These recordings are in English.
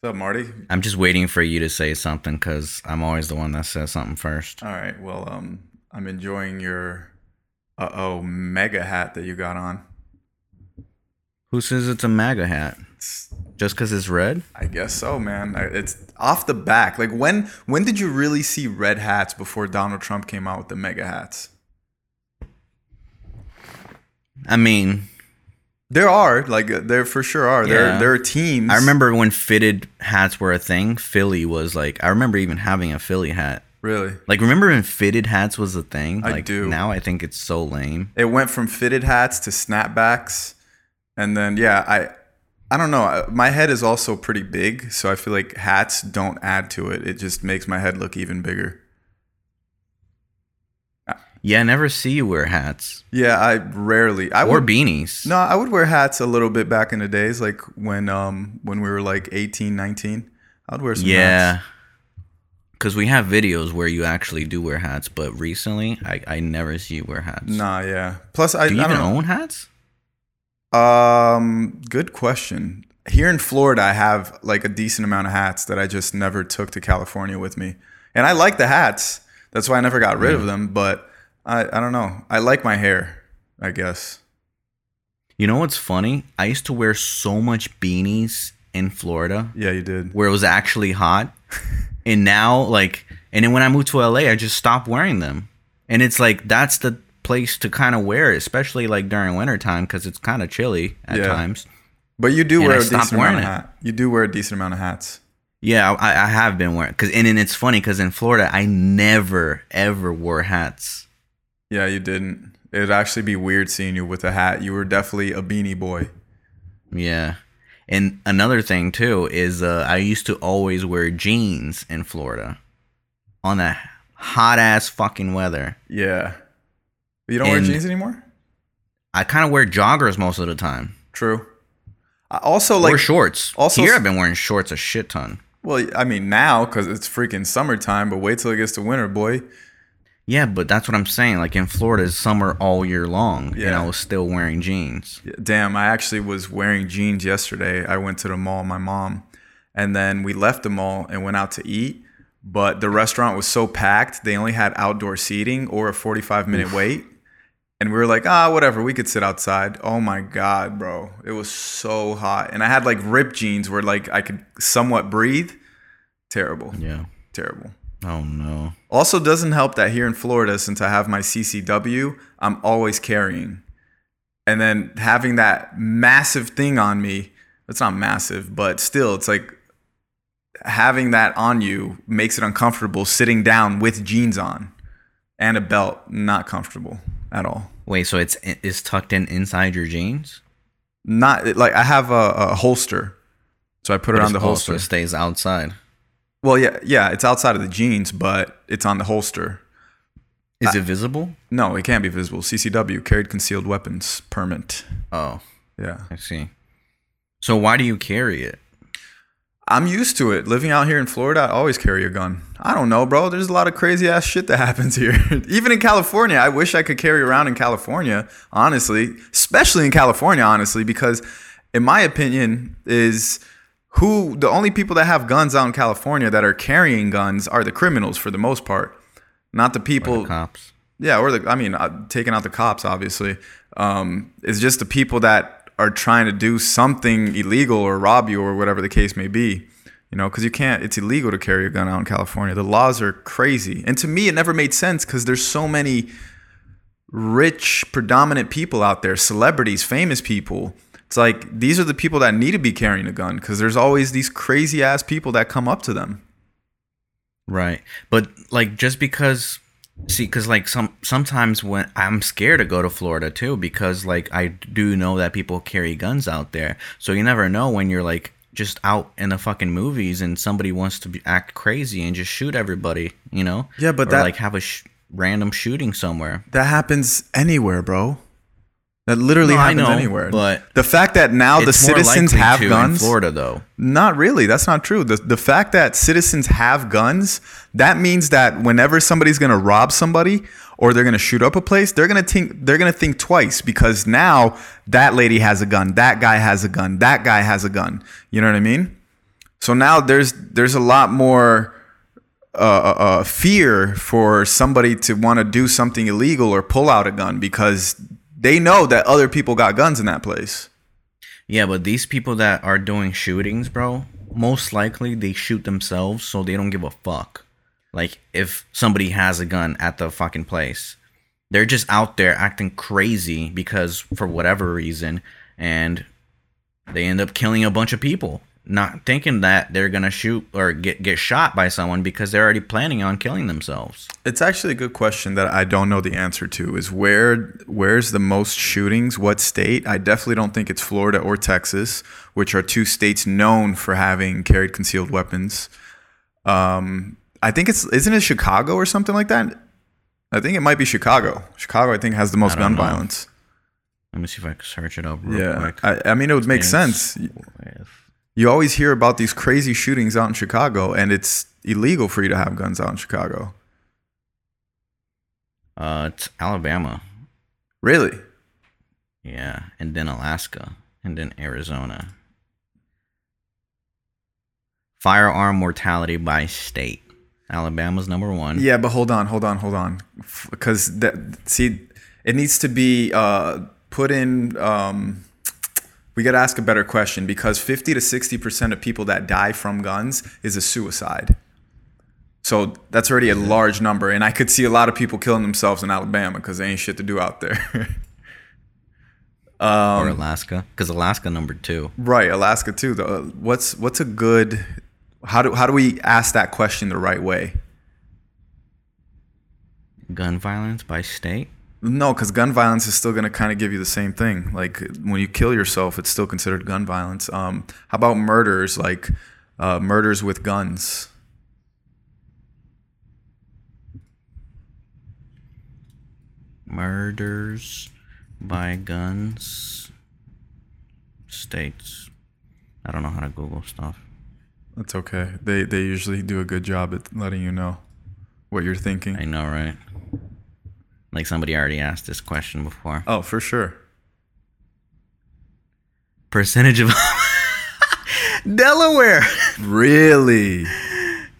What's up, Marty? I'm just waiting for you to say something because I'm always the one that says something first. All right. Well, um, I'm enjoying your uh oh MAGA hat that you got on. Who says it's a MAGA hat? It's, Just because it's red? I guess so, man. It's off the back. Like when when did you really see red hats before Donald Trump came out with the MAGA hats? I mean, There are like uh, there for sure are. There there are teams. I remember when fitted hats were a thing. Philly was like, I remember even having a Philly hat. really. Like, remember when fitted hats was a thing? I like, do. Now I think it's so lame. It went from fitted hats to snapbacks, and then yeah, I I don't know. My head is also pretty big, so I feel like hats don't add to it. It just makes my head look even bigger. Yeah, I never see you wear hats Yeah, I rarely. I or would beanies. no, I would wear hats a little bit back in the days, like when um when we were like 18, 19. I'd wear some Yeah. hats. Because we have videos where you actually do wear hats, but recently I, I never see you wear hats. Nah, yeah. Plus, I, Do you I even don't own hats? Um, good question. Here in Florida, I have like a decent amount of hats that I just never took to California with me, and I like the hats. That's why I never got rid of them. But I, I don't know. I like my hair. I guess. You know what's funny? I used to wear so much beanies in Florida Yeah, you did. where it was actually hot. and now, like, and then when I moved to LA, I just stopped wearing them. And it's like, that's the place to kind of wear it, especially like during wintertime because it's kind of chilly at Yeah. times. But you do And wear I a decent amount of wearing it. hat. You do wear a decent amount of hats. Yeah, I, I have been wearing because, and then it's funny because in Florida, I never ever wore hats. Yeah, you didn't. It'd actually be weird seeing you with a hat. You were definitely a beanie boy. Yeah. And another thing too is uh, I used to always wear jeans in Florida on that hot ass fucking weather. Yeah. You don't wear jeans anymore? I kind of wear joggers most of the time. True. I also like or shorts. also- Here I've been wearing shorts a shit ton. Well, I mean now because it's freaking summertime, but wait till it gets to winter, boy. Yeah, but that's what I'm saying. Like in Florida, it's summer all year long, and I was still wearing jeans. Damn, I actually was wearing jeans yesterday. I went to the mall, with my mom, and then we left the mall and went out to eat. But the restaurant was so packed, they only had outdoor seating or a 45 minute wait. And we were like, ah, whatever, we could sit outside. Oh my God, bro. It was so hot. And I had like ripped jeans where like I could somewhat breathe. Terrible. Yeah. Terrible. Oh no. Also, doesn't help that here in Florida, since I have my CCW, I'm always carrying. And then having that massive thing on me, it's not massive, but still, it's like having that on you makes it uncomfortable sitting down with jeans on and a belt. Not comfortable at all. Wait, so it's it's tucked in inside your jeans? Not like I have a, a holster. So I put it But on the holster. stays outside. Well, yeah, yeah, it's outside of the jeans, but it's on the holster. Is it visible? No, it can't be visible. CCW, carried concealed weapons permit. Oh, Yeah. I see. So why do you carry it? I'm used to it. Living out here in Florida, I always carry a gun. I don't know, bro. There's a lot of crazy ass shit that happens here. Even in California, I wish I could carry around in California, honestly, especially in California, honestly, because in my opinion is who the only people that have guns out in California that are carrying guns are the criminals for the most part. Not the people The cops. yeah, or the I mean, uh, taking out the cops, obviously. Um, it's just the people that are trying to do something illegal or rob you or whatever the case may be. You know, because you can't. It's illegal to carry a gun out in California. The laws are crazy, and to me, it never made sense because there's so many rich, predominant people out there, celebrities, famous people. It's like these are the people that need to be carrying a gun because there's always these crazy ass people that come up to them. Right. But like just because see cuz like some sometimes when I'm scared to go to Florida too because like I do know that people carry guns out there. So you never know when you're like just out in the fucking movies and somebody wants to be, act crazy and just shoot everybody, you know? Yeah, but or that- like have a sh- random shooting somewhere. That happens anywhere, bro. That literally No, happens know, anywhere. but the fact that now the citizens have to guns, in Florida though. not really. That's not true. The the fact that citizens have guns, that means that whenever somebody's gonna rob somebody or they're gonna shoot up a place, they're gonna think they're gonna think twice because now that lady has a gun, that guy has a gun, that guy has a gun. You know what I mean? So now there's there's a lot more uh, uh, uh, fear for somebody to want to do something illegal or pull out a gun because they know that other people got guns in that place. Yeah, but these people that are doing shootings, bro, most likely they shoot themselves so they don't give a fuck. Like if somebody has a gun at the fucking place. They're just out there acting crazy because for whatever reason and they end up killing a bunch of people not thinking that they're gonna shoot or get get shot by someone because they're already planning on killing themselves. It's actually a good question that I don't know the answer to. Is where where's the most shootings? What state? I definitely don't think it's Florida or Texas, which are two states known for having carried concealed weapons. Um, I think it's isn't it Chicago or something like that? I think it might be Chicago. Chicago, I think, has the most gun know. violence. Let me see if I can search it up real Yeah, quick. I, I mean, it would make sense. You always hear about these crazy shootings out in Chicago, and it's illegal for you to have guns out in Chicago. Uh, it's Alabama, Really? yeah, and then Alaska, and then Arizona. Firearm mortality by state. Alabama's number one. Yeah, but hold on, hold on, hold on, because that see, it needs to be uh, put in. Um, we got to ask a better question because fifty to sixty percent of people that die from guns is a suicide. So that's already a large number, and I could see a lot of people killing themselves in Alabama because they ain't shit to do out there. Um, or Alaska, because Alaska number two. Right, Alaska too. Though, uh, what's what's a good? How do how do we ask that question the right way? Gun violence by state. No, because gun violence is still going to kind of give you the same thing. Like when you kill yourself, it's still considered gun violence. Um, how about murders, like uh, murders with guns? Murders by guns. States. I don't know how to Google stuff. That's okay. They they usually do a good job at letting you know what you're thinking. I know, right? Like somebody already asked this question before. Oh, for sure. Percentage of Delaware. Really?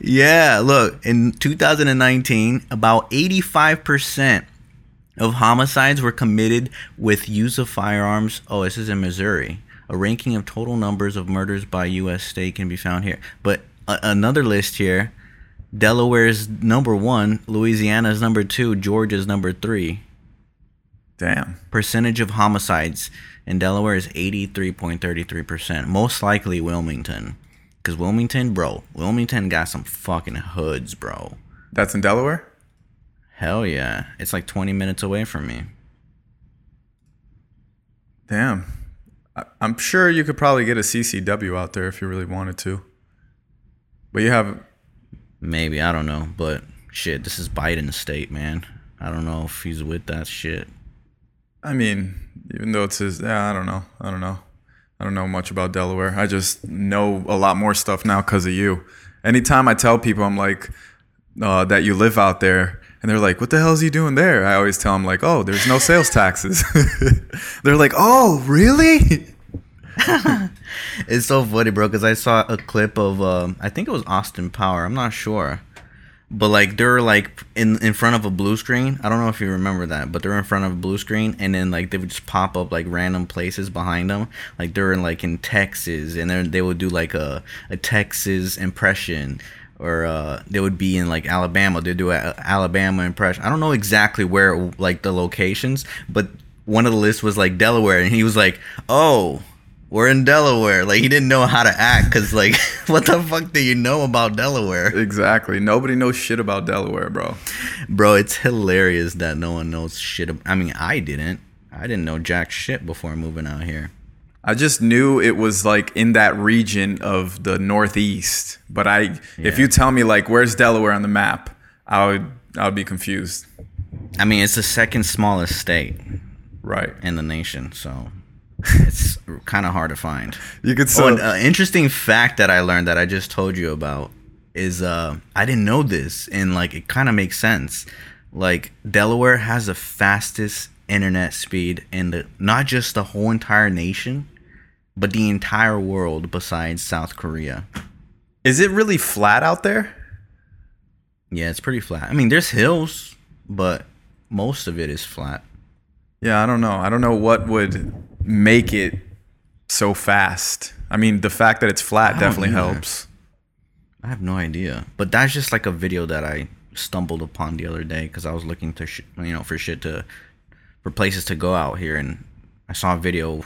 Yeah, look, in 2019, about 85% of homicides were committed with use of firearms. Oh, this is in Missouri. A ranking of total numbers of murders by U.S. state can be found here. But a- another list here Delaware's number one, Louisiana's number two, Georgia's number three. Damn. Percentage of homicides in Delaware is 83.33%. Most likely Wilmington. Because Wilmington, bro, Wilmington got some fucking hoods, bro. That's in Delaware? Hell yeah. It's like 20 minutes away from me. Damn. I, I'm sure you could probably get a CCW out there if you really wanted to. But you have Maybe, I don't know. But shit, this is Biden's state, man. I don't know if he's with that shit. I mean, even though it's his, yeah, I don't know. I don't know. I don't know much about Delaware. I just know a lot more stuff now because of you. Anytime I tell people, I'm like, uh, that you live out there, and they're like, what the hell is he doing there? I always tell them, like, oh, there's no sales taxes. they're like, oh, really? It's so funny, bro, because I saw a clip of, um, I think it was Austin Power. I'm not sure. But like they're like in in front of a blue screen. I don't know if you remember that, but they're in front of a blue screen, and then like they would just pop up like random places behind them. Like they're in like in Texas, and then they would do like a a Texas impression, or uh, they would be in like Alabama. They do a Alabama impression. I don't know exactly where like the locations, but one of the lists was like Delaware, and he was like, "Oh, we're in Delaware." Like he didn't know how to act because like, what the fuck do you know about Delaware? exactly. Nobody knows shit about Delaware, bro. Bro, it's hilarious that no one knows shit. Ab- I mean, I didn't. I didn't know jack shit before moving out here. I just knew it was like in that region of the Northeast. But I, if you tell me like where's Delaware on the map, I would, I would be confused. I mean, it's the second smallest state Right. in the nation, so it's kind of hard to find. You could So, so. an uh, interesting fact that I learned that I just told you about is uh, I didn't know this, and like it kind of makes sense. Like Delaware has the fastest internet speed in the not just the whole entire nation, but the entire world besides South Korea. Is it really flat out there? Yeah, it's pretty flat. I mean, there's hills, but most of it is flat. Yeah, I don't know. I don't know what would make it so fast. I mean, the fact that it's flat definitely helps. I have no idea, but that's just like a video that I stumbled upon the other day because I was looking to, sh- you know, for shit to, for places to go out here, and I saw a video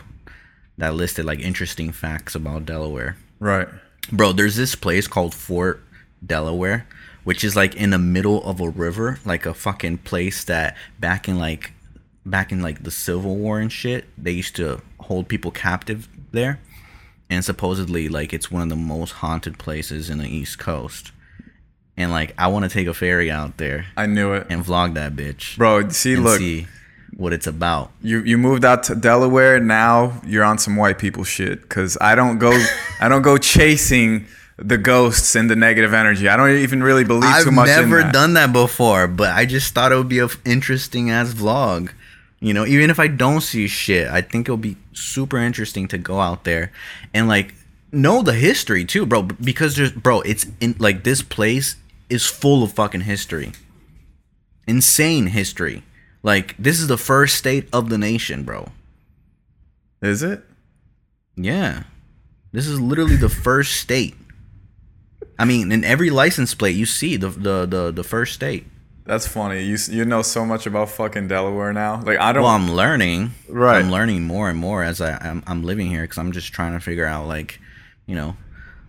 that listed like interesting facts about Delaware. Right. Bro, there's this place called Fort Delaware, which is like in the middle of a river, like a fucking place that back in like back in like the Civil War and shit, they used to hold people captive there. And supposedly like it's one of the most haunted places in the East Coast. And like I want to take a ferry out there I knew it. and vlog that bitch. Bro, see, and look, see what it's about. you you moved out to Delaware. Now you're on some white people shit. Cause I don't go, I don't go chasing the ghosts and the negative energy. I don't even really believe I've too much I've never that. done that before, but I just thought it would be a f- interesting ass vlog. You know, even if I don't see shit, I think it'll be super interesting to go out there and like know the history too, bro. Because there's, bro, it's in like this place is full of fucking history, insane history. Like this is the first state of the nation, bro. Is it? Yeah. This is literally the first state. I mean, in every license plate you see the the the, the first state. That's funny. You you know so much about fucking Delaware now. Like I don't. Well, I'm learning. Right. I'm learning more and more as I I'm, I'm living here because I'm just trying to figure out like, you know,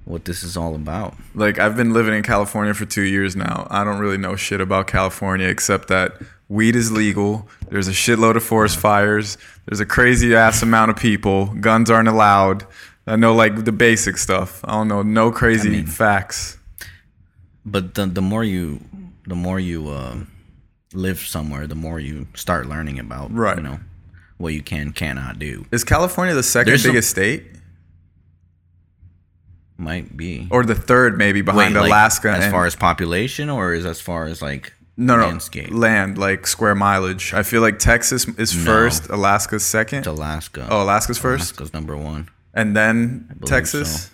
what this is all about. like I've been living in California for two years now. I don't really know shit about California except that weed is legal. There's a shitload of forest fires. There's a crazy ass amount of people. Guns aren't allowed. I know like the basic stuff. I don't know no crazy mean- facts. But the the more you the more you uh, live somewhere, the more you start learning about Right. you know what you can cannot do. Is California the second There's some- biggest state, Might be. or the third maybe behind Wait, like, Alaska? as and, far as population, or is as far as like no, no landscape? land like square mileage. I feel like Texas is No. first, Alaska's second. It's Alaska. Oh, Alaska's first, Alaska's number one. and then Texas. so.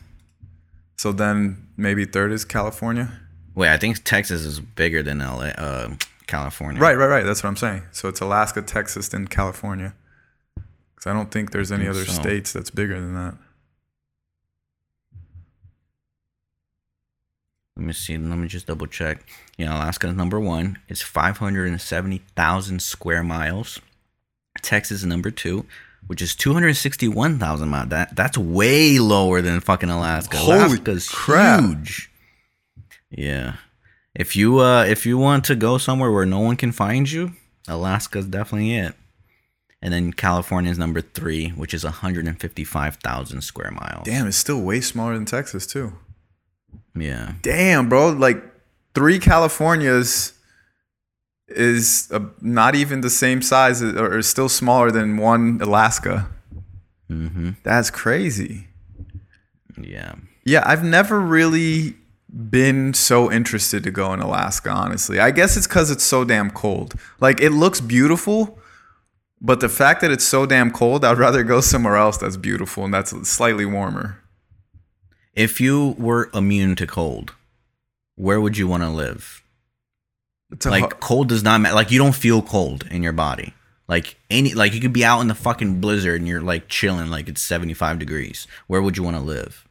So then maybe third is California. Wait, I think Texas is bigger than LA, uh, California. Right, right, right. That's what I'm saying. So it's Alaska, Texas, then California. Because I don't think there's any think other so. states that's bigger than that. Let me see. Let me just double check. Yeah, Alaska is number one. It's 570,000 square miles. Texas is number two, which is 261,000 miles. That that's way lower than fucking Alaska. Holy Alaska's crap. huge. Yeah. If you uh if you want to go somewhere where no one can find you, Alaska's definitely it. And then California is number three, which is 155,000 square miles. Damn, it's still way smaller than Texas too. Yeah. Damn, bro. Like three Californias is uh not even the same size as- or still smaller than one Alaska. Mm-hmm. That's crazy. Yeah. Yeah, I've never really been so interested to go in Alaska, honestly. I guess it's because it's so damn cold. Like, it looks beautiful, but the fact that it's so damn cold, I'd rather go somewhere else that's beautiful and that's slightly warmer. If you were immune to cold, where would you want to live? Like hu- cold does not matter. Like you don't feel cold in your body. Like any like you could be out in the fucking blizzard and you're like chilling like it's 75 degrees. Where would you want to live?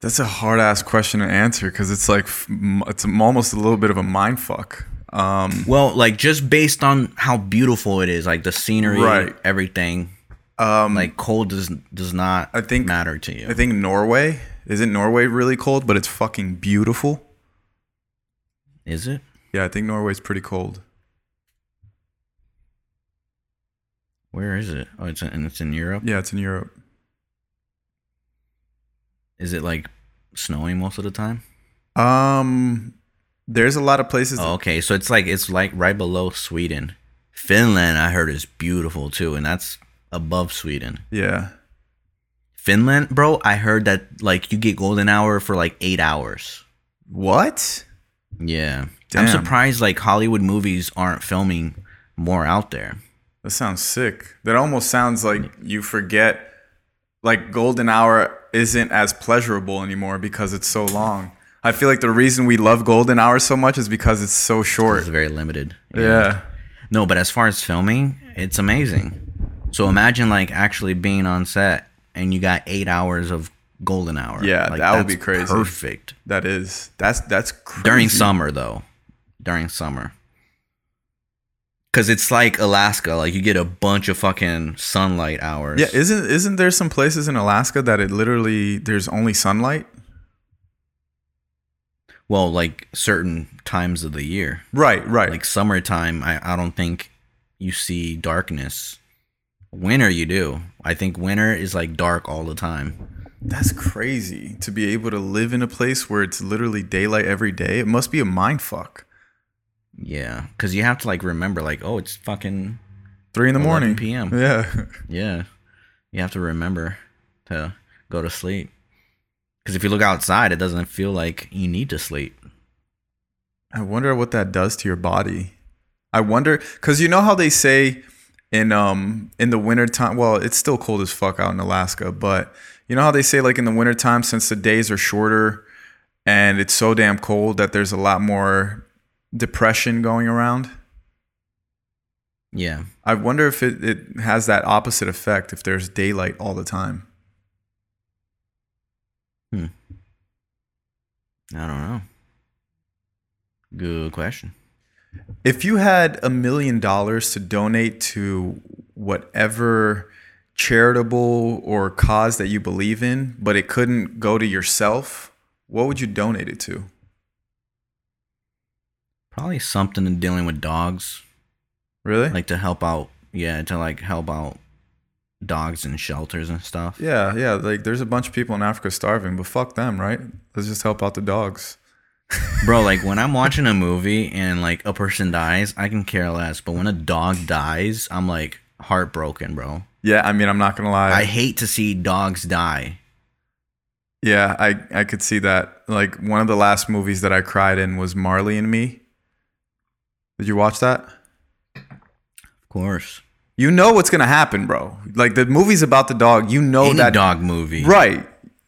That's a hard ass question to answer because it's like, it's almost a little bit of a mind fuck. Um, Well, like just based on how beautiful it is, like the scenery, Right. everything. um, Like cold does does not I think- matter to you. I think Norway. Isn't Norway really cold, but it's fucking beautiful? is it? Yeah, I think Norway's pretty cold. Where is it? Oh, it's in, and it's in Europe. Yeah, it's in Europe. Is it like snowing most of the time? Um, there's a lot of places. Oh, okay, so it's like it's like right below Sweden. Finland, I heard, is beautiful too, and that's above Sweden. Yeah. Finland, bro, I heard that like you get golden hour for like eight hours. What? Yeah, Damn. I'm surprised like Hollywood movies aren't filming more out there. That sounds sick. That almost sounds like you forget. Like golden hour isn't as pleasurable anymore because it's so long. I feel like the reason we love golden hour so much is because it's so short. It's very limited. Yeah. No, but as far as filming, it's amazing. So imagine like actually being on set and you got eight hours of golden hour. Yeah, Like, that would be crazy. Perfect That is. That's that's crazy. during summer though. During summer. Cause it's like Alaska, like you get a bunch of fucking sunlight hours. Yeah, isn't isn't there some places in Alaska that it literally there's only sunlight? well, like certain times of the year. Right, right. Like summertime, I, I don't think you see darkness. Winter you do. I think winter is like dark all the time. That's crazy to be able to live in a place where it's literally daylight every day. It must be a mind fuck. Yeah, because you have to like remember, like, oh, it's fucking Three in the morning. p.m.. Yeah. yeah. You have to remember to go to sleep. Because if you look outside, it doesn't feel like you need to sleep. I wonder what that does to your body. I wonder because you know how they say in um in the wintertime well it's still cold as fuck out in Alaska but you know how they say like in the wintertime since the days are shorter and it's so damn cold that there's a lot more depression going around. Yeah. I wonder if it, it has that opposite effect if there's daylight all the time. Hmm. I don't know. Good question. If you had a million dollars to donate to whatever charitable or cause that you believe in, but it couldn't go to yourself, what would you donate it to? Probably something in dealing with dogs. Really? Like to help out. Yeah, to like help out dogs in shelters and stuff. yeah, yeah. Like there's a bunch of people in Africa starving, but fuck them, right? Let's just help out the dogs. Bro, like when I'm watching a movie and like a person dies, I can care less. But when a dog dies, I'm like heartbroken, bro. Yeah, I mean, I'm not gonna lie. I hate to see dogs die. Yeah, I I could see that. Like one of the last movies that I cried in was Marley and Me. Did you watch that? Of course. You know what's gonna happen, bro. Like the movie's about the dog. You know Any that dog movie. right?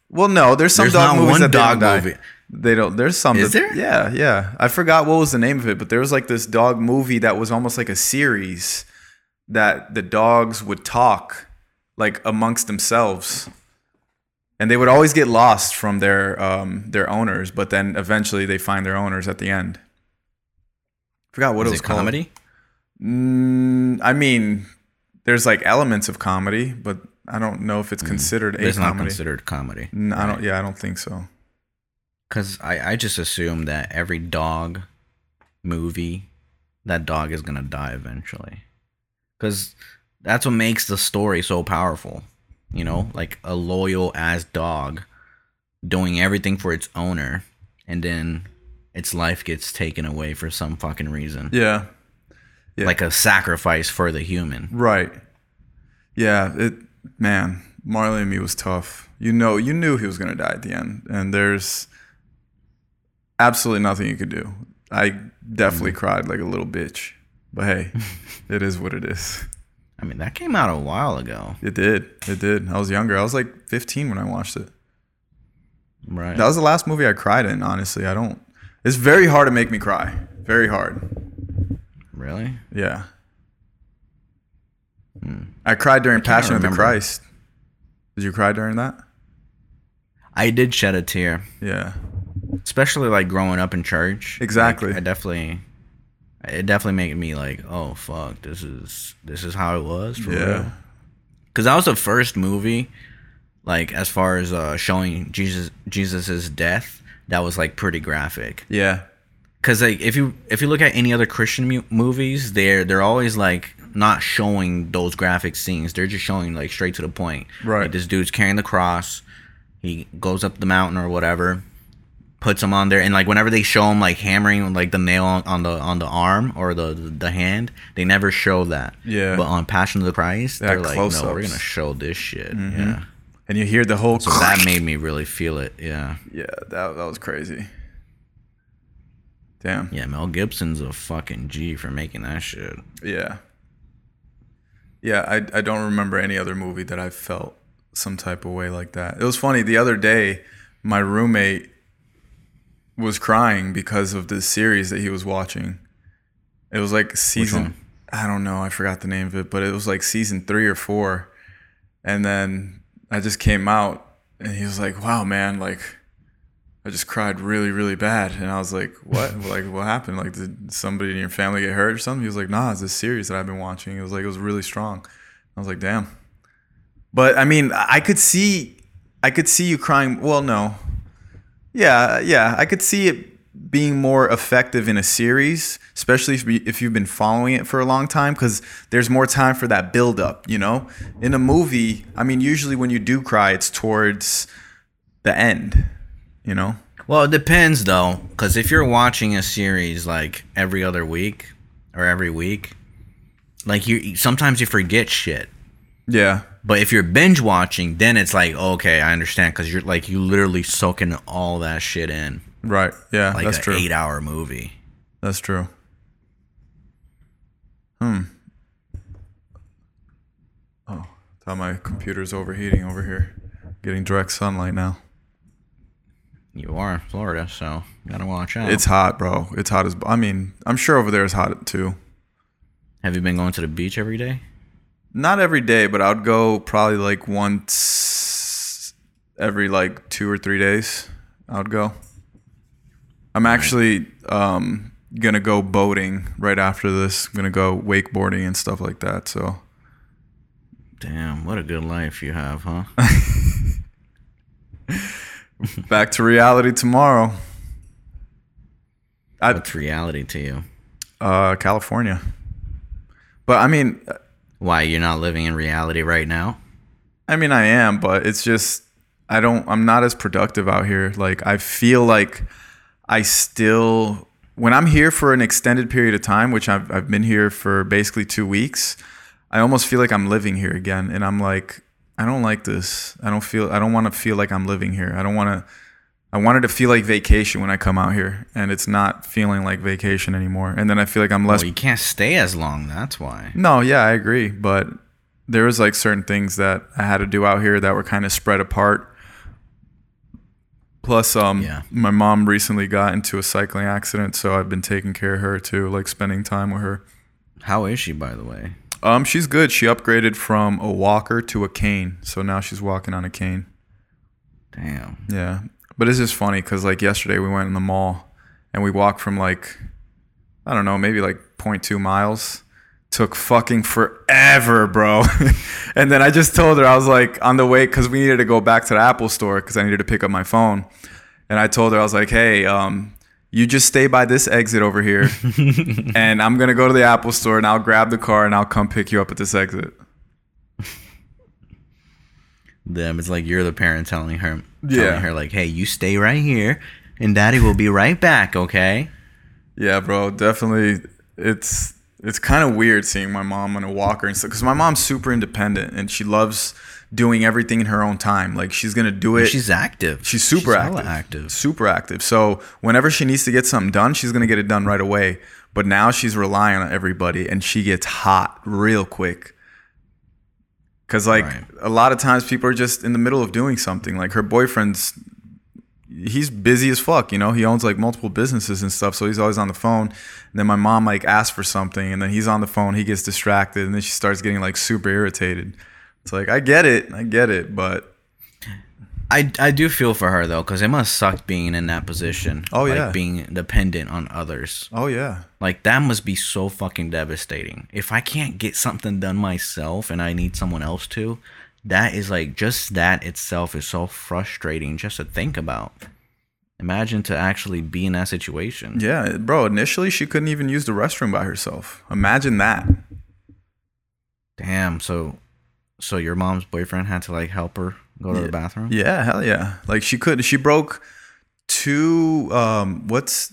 Well, no, there's some There's dog movies one that dog they don't die. movie. They don't. There's some. Is that- there? Yeah, yeah. I forgot what was the name of it, but there was like this dog movie that was almost like a series that the dogs would talk like amongst themselves, and they would always get lost from their um their owners, but then eventually they find their owners at the end. Forgot what Is it was it called. comedy? Mm, I mean, there's like elements of comedy, but I don't know if it's considered But a It's not comedy. considered comedy. N- I don't. Yeah, I don't think so. Because I, I just assume that every dog movie, that dog is going to die eventually. Because that's what makes the story so powerful. You know, like a loyal ass dog doing everything for its owner, and then its life gets taken away for some fucking reason. Yeah. Yeah. Like a sacrifice for the human. Right. Yeah. It. Man, Marley and Me was tough. You know, you knew he was gonna die at the end, and there's absolutely nothing you could do. I definitely mm-hmm. cried like a little bitch, but hey, it is what it is. I mean, that came out a while ago. It did. It did. I was younger. I was like 15 when I watched it. Right. That was the last movie I cried in. Honestly, I don't. It's very hard to make me cry. Very hard. really? Yeah. I cried during Hmm. can't Passion of the. Christ. Did you cry during that? I did shed a tear. Yeah. especially like growing up in church. Exactly. Like, I definitely, it definitely made me like, oh fuck, this is this is how it was for Yeah. real. Because that was the first movie, like as far as uh, showing Jesus Jesus's death, that was like pretty graphic. Yeah. Because like if you if you look at any other Christian mu- movies, they're they're always like not showing those graphic scenes. They're just showing like straight to the point. Right. Like this dude's carrying the cross. He goes up the mountain or whatever, puts him on there, and like whenever they show him like hammering like the nail on, on the on the arm or the the hand, they never show that. Yeah. But on Passion of the Christ, Yeah, they're like, no, we're gonna show this shit. Mm-hmm. Yeah. And you hear the whole. So that made me really feel it. Yeah. yeah, that that was crazy. Damn. Yeah. Mel Gibson's a fucking G for making that shit. Yeah. Yeah, I I don't remember any other movie that I felt some type of way like that. It was funny the other day. My roommate was crying because of this series that he was watching. It was like season. I don't know. I forgot the name of it, but it was like season three or four. And then I just came out, and he was like, "Wow, man! Like, I just cried really, really bad." And I was like, "What? like, what happened? Like, did somebody in your family get hurt or something?" He was like, "Nah, it's this series that I've been watching." It was like it was really strong. I was like, "Damn." But I mean, I could see, I could see you crying. Well, no, yeah, yeah, I could see it being more effective in a series, especially if, if you've been following it for a long time, because there's more time for that build up. You know, in a movie, I mean, usually when you do cry, it's towards the end. You know, Well, it depends though, because if you're watching a series like every other week or every week, like you sometimes you forget shit. yeah, But if you're binge watching, then it's like okay, I understand because you're like you literally soaking all that shit in, right, yeah, like that's an true. eight-hour movie. That's true. Hmm. Oh, thought my computer's overheating over here. Getting direct sunlight now. You are in Florida, so you gotta watch out. It's hot, bro. It's hot as. I mean, I'm sure over there is hot too. Have you been going to the beach every day? Not every day, but I'd go probably like once every like two or three days. I'd go. I'm actually um, gonna go boating right after this. I'm gonna go wakeboarding and stuff like that. So Damn, what a good life you have, huh? back to reality tomorrow. I What's reality to you? uh, California, but I mean, Why you're not living in reality right now? I mean, I am, but it's just I don't. I'm not as productive out here. Like I feel like I still when I'm here for an extended period of time, which I've I've been here for basically two weeks. I almost feel like I'm living here again, and I'm like, I don't like this. I don't feel. I don't want to feel like I'm living here. I don't want to. I wanted to feel like vacation when I come out here, and it's not feeling like vacation anymore. And then I feel like I'm less Well, you can't stay as long. That's why. no, yeah, I agree, but there was like certain things that I had to do out here that were kind of spread apart. Plus, um, Yeah. my mom recently got into a cycling accident, so I've been taking care of her too, like spending time with her. How is she, by the way? Um, she's good. She upgraded from a walker to a cane, so now she's walking on a cane. Damn. Yeah, but it's just funny because like yesterday we went in the mall and we walked from like I don't know maybe like 0.2 miles. Took fucking forever, bro. and then I just told her I was like on the way because we needed to go back to the Apple store because I needed to pick up my phone. And I told her I was like, hey, um, you just stay by this exit over here, and I'm gonna go to the Apple store and I'll grab the car and I'll come pick you up at this exit. Them. It's like you're the parent telling her, Yeah. telling her like, "Hey, you stay right here, and Daddy will be right back." Okay. Yeah, bro, definitely. It's it's kind of weird seeing my mom on a walker and stuff because my mom's super independent and she loves doing everything in her own time. Like she's gonna do it. She's active. She's super hella active. active. Super active. So whenever she needs to get something done, she's gonna get it done right away. But now she's relying on everybody and she gets hot real quick. Cause like Right. a lot of times people are just in the middle of doing something. Like her boyfriend's he's busy as fuck, you know. He owns like multiple businesses and stuff, so he's always on the phone. And then my mom like asks for something, and then he's on the phone. He gets distracted, and then she starts getting like super irritated. It's like I get it, I get it, but I, I do feel for her though, because it must suck being in that position. Oh, like, yeah. being dependent on others. oh yeah, Like that must be so fucking devastating. If I can't get something done myself and I need someone else to, that is like just that itself is so frustrating just to think about. Imagine to actually be in that situation. yeah, bro. Initially, she couldn't even use the restroom by herself. Imagine that. Damn. So, so your mom's boyfriend had to like help her go to the bathroom. Yeah, hell yeah. Like she could. She broke two. Um, what's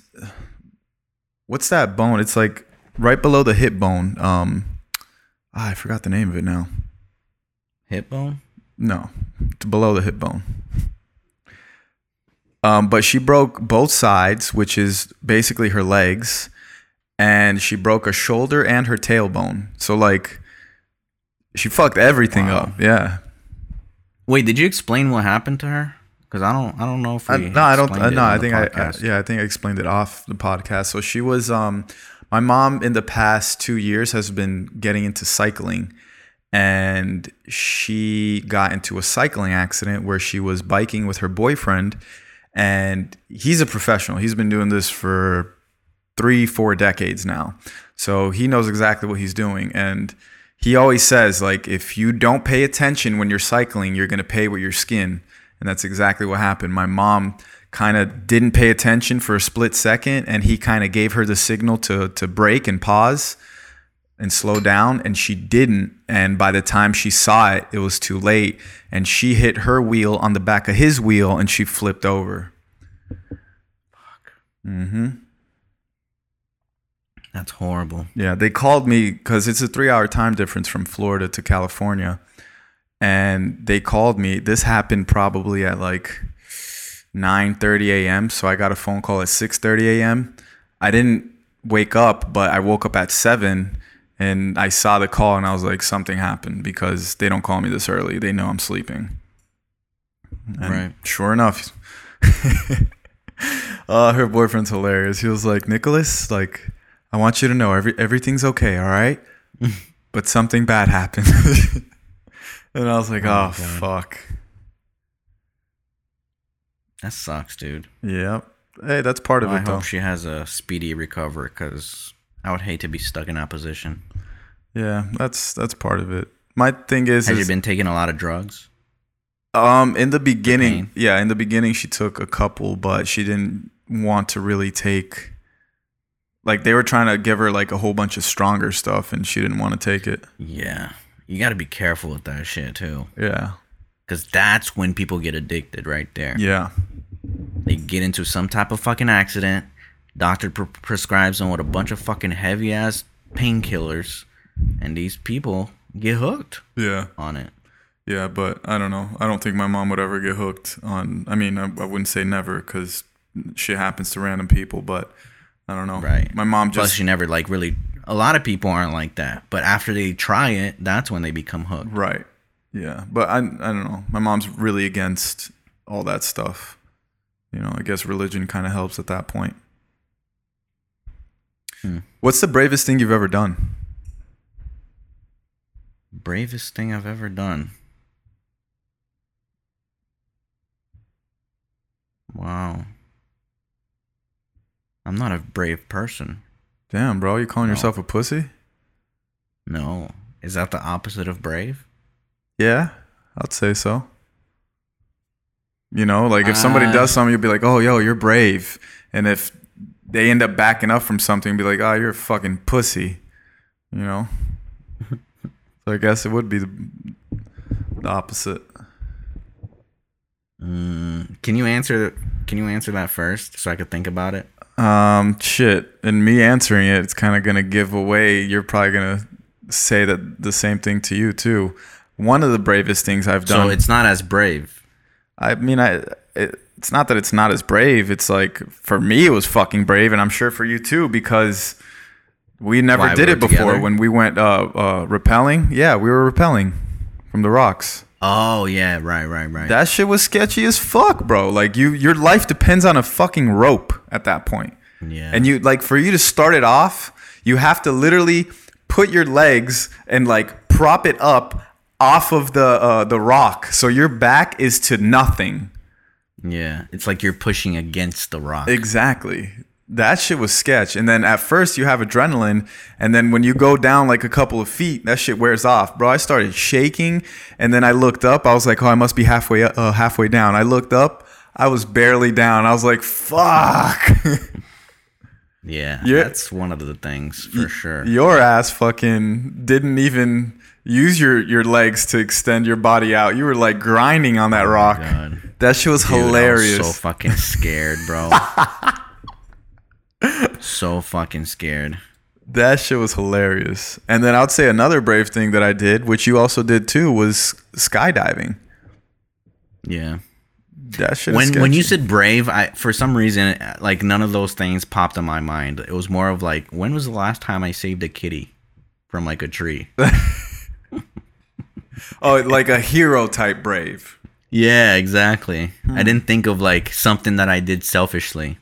what's that bone? It's like right below the hip bone. Um, ah, I forgot the name of it now. Hip bone. No, it's below the hip bone. Um, but she broke both sides, which is basically her legs, and she broke a shoulder and her tailbone. So like, she fucked everything Wow. up. Yeah, Wait, did you explain what happened to her? Because I don't, I don't know if I, no, I don't. Uh, no, I think I, I. Yeah, I think I explained it off the podcast. So she was. Um, my mom in the past two years has been getting into cycling, and she got into a cycling accident where she was biking with her boyfriend, and he's a professional. He's been doing this for three, four decades now, so he knows exactly what he's doing, and. He always says, like, if you don't pay attention when you're cycling, you're going to pay with your skin. And that's exactly what happened. My mom kind of didn't pay attention for a split second, and he kind of gave her the signal to, to brake and pause and slow down, and she didn't. And by the time she saw it, it was too late. And she hit her wheel on the back of his wheel, and she flipped over. Mm-hmm. That's horrible. Yeah, they called me because it's a three hour time difference from Florida to California. And they called me. This happened probably at like 9 30 a.m. So I got a phone call at 6 30 a.m. I didn't wake up, but I woke up at 7 and I saw the call and I was like, something happened because they don't call me this early. They know I'm sleeping. And Right. Sure enough. uh, her boyfriend's hilarious. He was like, Nicholas, like, I want you to know every everything's okay, all right? but something bad happened. and I was like, Oh, oh, fuck. That sucks, dude. Yep. Hey, that's part of it. I though. hope she has a speedy recovery because I would hate to be stuck in that position. Yeah, that's that's part of it. My thing is, Has you been taking a lot of drugs? um, in the beginning, pain? yeah, in the beginning, she took a couple, but she didn't want to really take. Like they were trying to give her like a whole bunch of stronger stuff, and she didn't want to take it. Yeah. You got to be careful with that shit too. Yeah, Because that's when people get addicted right there. yeah, They get into some type of fucking accident. Doctor pre- prescribes them with a bunch of fucking heavy ass painkillers. And these people get hooked yeah. on it. Yeah, but I don't know. I don't think my mom would ever get hooked on. I mean, I, I wouldn't say never because shit happens to random people, but I don't know. Right. My mom just Plus, you never like really. A lot of people aren't like that. But after they try it, that's when they become hooked. right. Yeah, but I I don't know. My mom's really against all that stuff. You know, I guess religion kind of helps at that point. Hmm. What's the bravest thing you've ever done? Bravest thing I've ever done. Wow. I'm not a brave person. Damn, bro, you calling No. yourself a pussy? No. Is that the opposite of brave? Yeah, I'd say so. You know, like if somebody Uh, does something, you'll be like, "Oh, yo, you're brave," and if they end up backing up from something, be like, "Oh, you're a fucking pussy," you know. so I guess it would be the, the opposite. Mm, can you answer? Can you answer that first so I could think about it? Um, shit, and me answering it, it's kind of gonna give away. You're probably gonna say that the same thing to you too. One of the bravest things I've done. So it's not as brave. I mean, I it, it's not that it's not as brave. It's like for me, it was fucking brave, and I'm sure for you too because we never Why, did we it before. together? When we went uh, uh, rappelling, yeah, we were rappelling from the rocks. Oh yeah, right, right, right. That shit was sketchy as fuck, bro. Like you, your life depends on a fucking rope at that point. yeah. And you like for you to start it off, you have to literally put your legs and like prop it up off of the uh, the rock, so your back is to nothing. yeah, it's like you're pushing against the rock. Exactly. That shit was sketch. And then at first you have adrenaline, and then when you go down like a couple of feet, that shit wears off, bro. I started shaking, and then I looked up. I was like, oh, I must be halfway uh, halfway down. I looked up. I was barely down. I was like, fuck. yeah, that's one of the things for sure. Your ass fucking didn't even use your your legs to extend your body out. You were like grinding on that rock. God. That shit was Dude, I was hilarious. so fucking scared, bro. so fucking scared. That shit was hilarious. And then I'd say another brave thing that I did, which you also did too, was skydiving. Yeah. That shit. when is when you said brave, I for some reason like none of those things popped in my mind. It was more of like when was the last time I saved a kitty from like a tree? oh, like a hero type brave. Yeah, exactly. Hmm. I didn't think of like something that I did selfishly.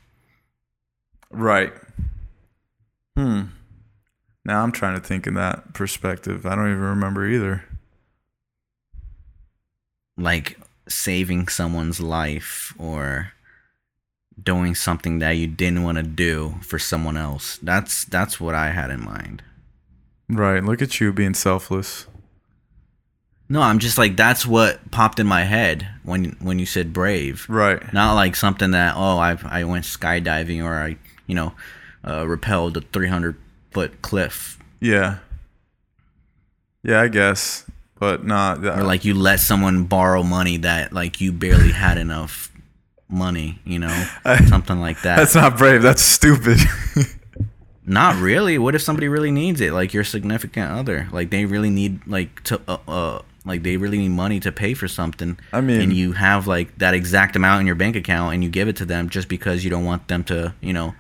Right. Hmm. Now I'm trying to think in that perspective. I don't even remember either. Like saving someone's life or doing something that you didn't want to do for someone else. That's that's what I had in mind. Right. Look at you being selfless. No, I'm just like that's what popped in my head when when you said brave. Right. Not like something that oh I I went skydiving or I you know uh, rappelled a 300 foot cliff Yeah. Yeah, I guess. But not or like you let someone borrow money that like you barely had enough money you know something like that. That's not brave. That's stupid. Not really. What if somebody really needs it? Like your significant other, like they really need like to uh, uh like they really need money to pay for something. I mean- and you have like that exact amount in your bank account, and you give it to them just because you don't want them to, you know,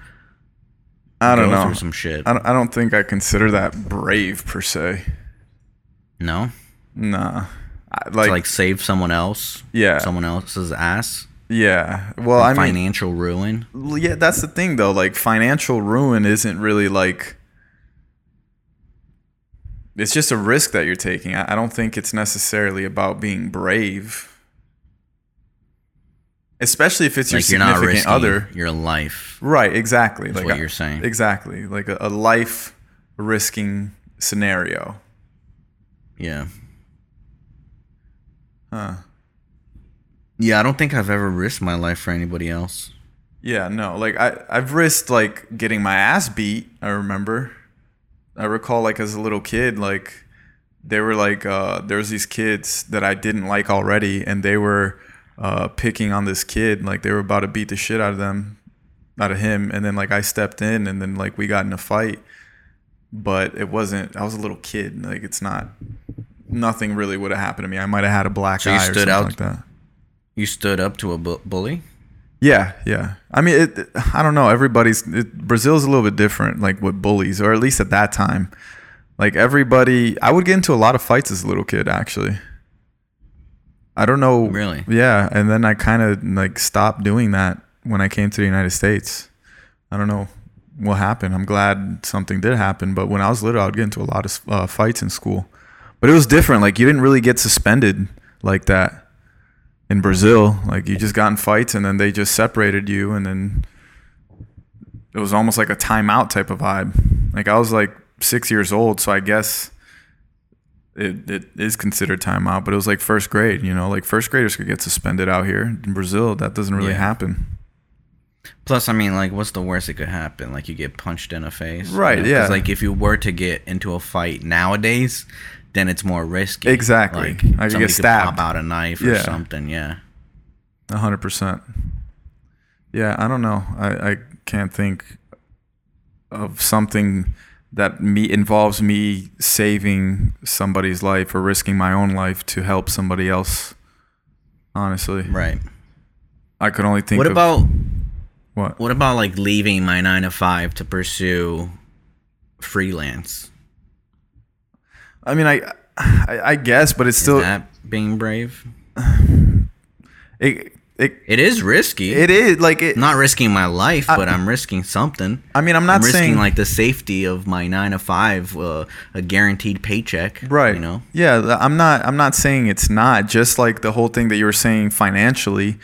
I don't know. some shit. I don't, I don't think I consider that brave per se. no, Nah. I, to like, like save someone else, yeah. someone else's ass, yeah. Well, I mean, financial ruin. Yeah, that's the thing though. Like financial ruin isn't really like it's just a risk that you're taking. I, I don't think it's necessarily about being brave. Especially if it's your Like you're significant other. your life. Right, exactly. Like what you're saying. Exactly. Like a, a life risking scenario. Yeah. Huh. Yeah, I don't think I've ever risked my life for anybody else. Yeah, no. Like I I've risked like getting my ass beat, I remember. I recall like as a little kid like they were like uh there was these kids that I didn't like already and they were uh picking on this kid like they were about to beat the shit out of them out of him and then like I stepped in and then like we got in a fight but it wasn't I was a little kid like it's not nothing really would have happened to me I might have had a black So you eye or something out- like that You stood up to a bu- bully. Yeah, yeah. I mean, it, I don't know. Everybody's it, Brazil's a little bit different, like with bullies, or at least at that time. Like everybody, I would get into a lot of fights as a little kid. Actually, I don't know. Really? Yeah, and then I kind of like stopped doing that when I came to the United States. I don't know what happened. I'm glad something did happen, but when I was little, I'd get into a lot of uh, fights in school. But it was different. Like you didn't really get suspended like that in Brazil. Like you just got in fights and then they just separated you and then it was almost like a timeout type of vibe. Like I was like six years old, so I guess it, it is considered timeout, but it was like first grade, you know, like first graders could get suspended out here. In Brazil, that doesn't really Yeah. happen. Plus, I mean, like, what's the worst that could happen? Like, you get punched in the face, Right, You know? yeah. like, if you were to get into a fight nowadays, then it's more risky. Exactly. Like, I could get stabbed. pop out a knife or something. Yeah. A hundred percent. Yeah, I don't know. I, I can't think of something that me involves me saving somebody's life or risking my own life to help somebody else. Honestly, Right. I could only think. What about what? what about like leaving my nine to five to pursue freelance? I mean, I, I, I guess, but it's Is still that being brave? it, it, It is risky. it is like it. Not risking my life, but I'm risking something. I mean, I'm not I'm risking saying like the safety of my nine to five, uh, a guaranteed paycheck. right You know. yeah i'm not i'm not saying it's not just like the whole thing that you were saying financially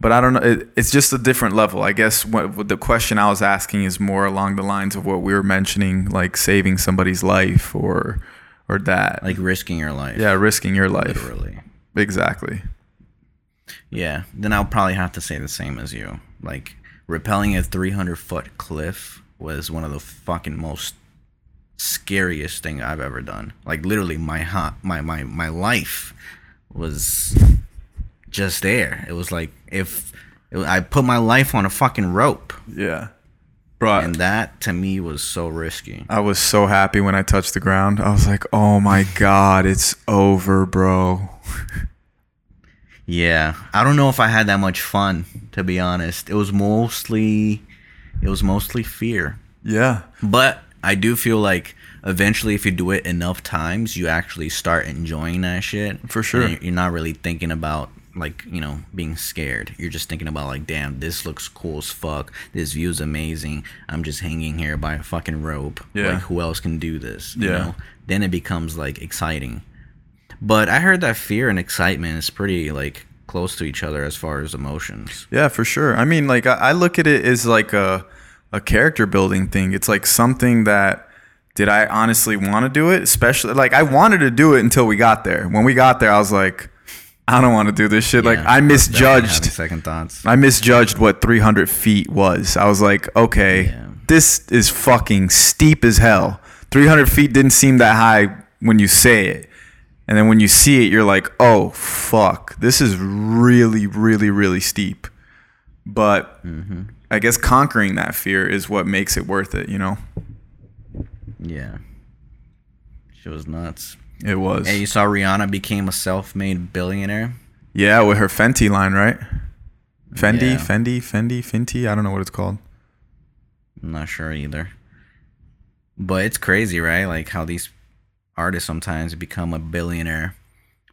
but i don't know it, it's just a different level i guess what, what the question i was asking is more along the lines of what we were mentioning like saving somebody's life or or that Like risking your life. yeah risking your life Literally. exactly Yeah. Then I'll probably have to say the same as you. Like rappelling a 300 foot cliff was one of the fucking most scariest thing I've ever done. Like literally, my hot, my my my life was just there. It was like if it, I put my life on a fucking rope, yeah bro and that to me was so risky. i was so happy when i touched the ground i was like oh my god it's over bro Yeah, I don't know if I had that much fun to be honest. It was mostly, it was mostly fear. yeah But I do feel like eventually, if you do it enough times, you actually start enjoying that shit. For sure. You're not really thinking about like you know being scared. You're just thinking about like, damn, this looks cool as fuck. This view's amazing. I'm just hanging here by a fucking rope. Yeah. Like who else can do this? You Yeah. know? Then it becomes like exciting. But I heard that fear and excitement is pretty like close to each other as far as emotions. Yeah, for sure. I mean, like I, I look at it as like a a character building thing. It's like something that did I honestly want to do it? Especially like I wanted to do it until we got there. When we got there, I was like, I don't want to do this shit. like I was definitely having misjudged. Second thoughts. I misjudged what 300 feet was. I was like, okay, Yeah. this is fucking steep as hell. 300 feet didn't seem that high when you say it. And then when you see it, you're like, oh, fuck. This is really, really, really steep. But mm-hmm. I guess conquering that fear is what makes it worth it, you know? Yeah. She was nuts. It was. Hey, you saw Rihanna became a self-made billionaire. Yeah, with her Fenty line, right? Fendi, Yeah. Fendi, Fendi, Fenty. I don't know what it's called. I'm not sure either. But it's crazy, right? Like how these artists sometimes become a billionaire